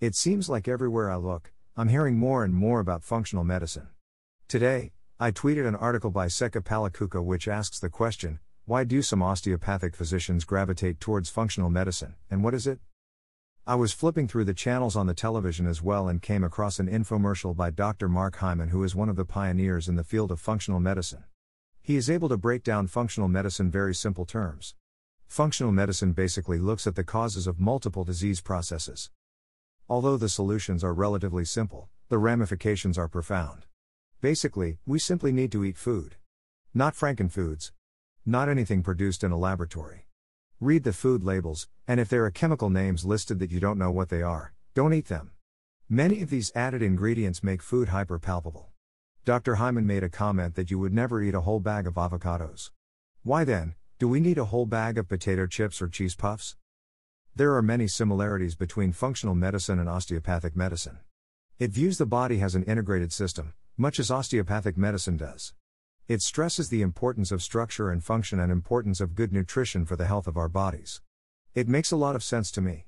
It seems like everywhere I look, I'm hearing more and more about functional medicine. Today, I tweeted an article by Seka Palakuka which asks the question why do some osteopathic physicians gravitate towards functional medicine, and what is it? I was flipping through the channels on the television as well and came across an infomercial by Dr. Mark Hyman, who is one of the pioneers in the field of functional medicine. He is able to break down functional medicine very simple terms. Functional medicine basically looks at the causes of multiple disease processes. Although the solutions are relatively simple, the ramifications are profound. Basically, we simply need to eat food. Not frankenfoods. Not anything produced in a laboratory. Read the food labels, and if there are chemical names listed that you don't know what they are, don't eat them. Many of these added ingredients make food hyperpalatable. Dr. Hyman made a comment that you would never eat a whole bag of avocados. Why then, do we need a whole bag of potato chips or cheese puffs? There are many similarities between functional medicine and osteopathic medicine. It views the body as an integrated system, much as osteopathic medicine does. It stresses the importance of structure and function and importance of good nutrition for the health of our bodies. It makes a lot of sense to me.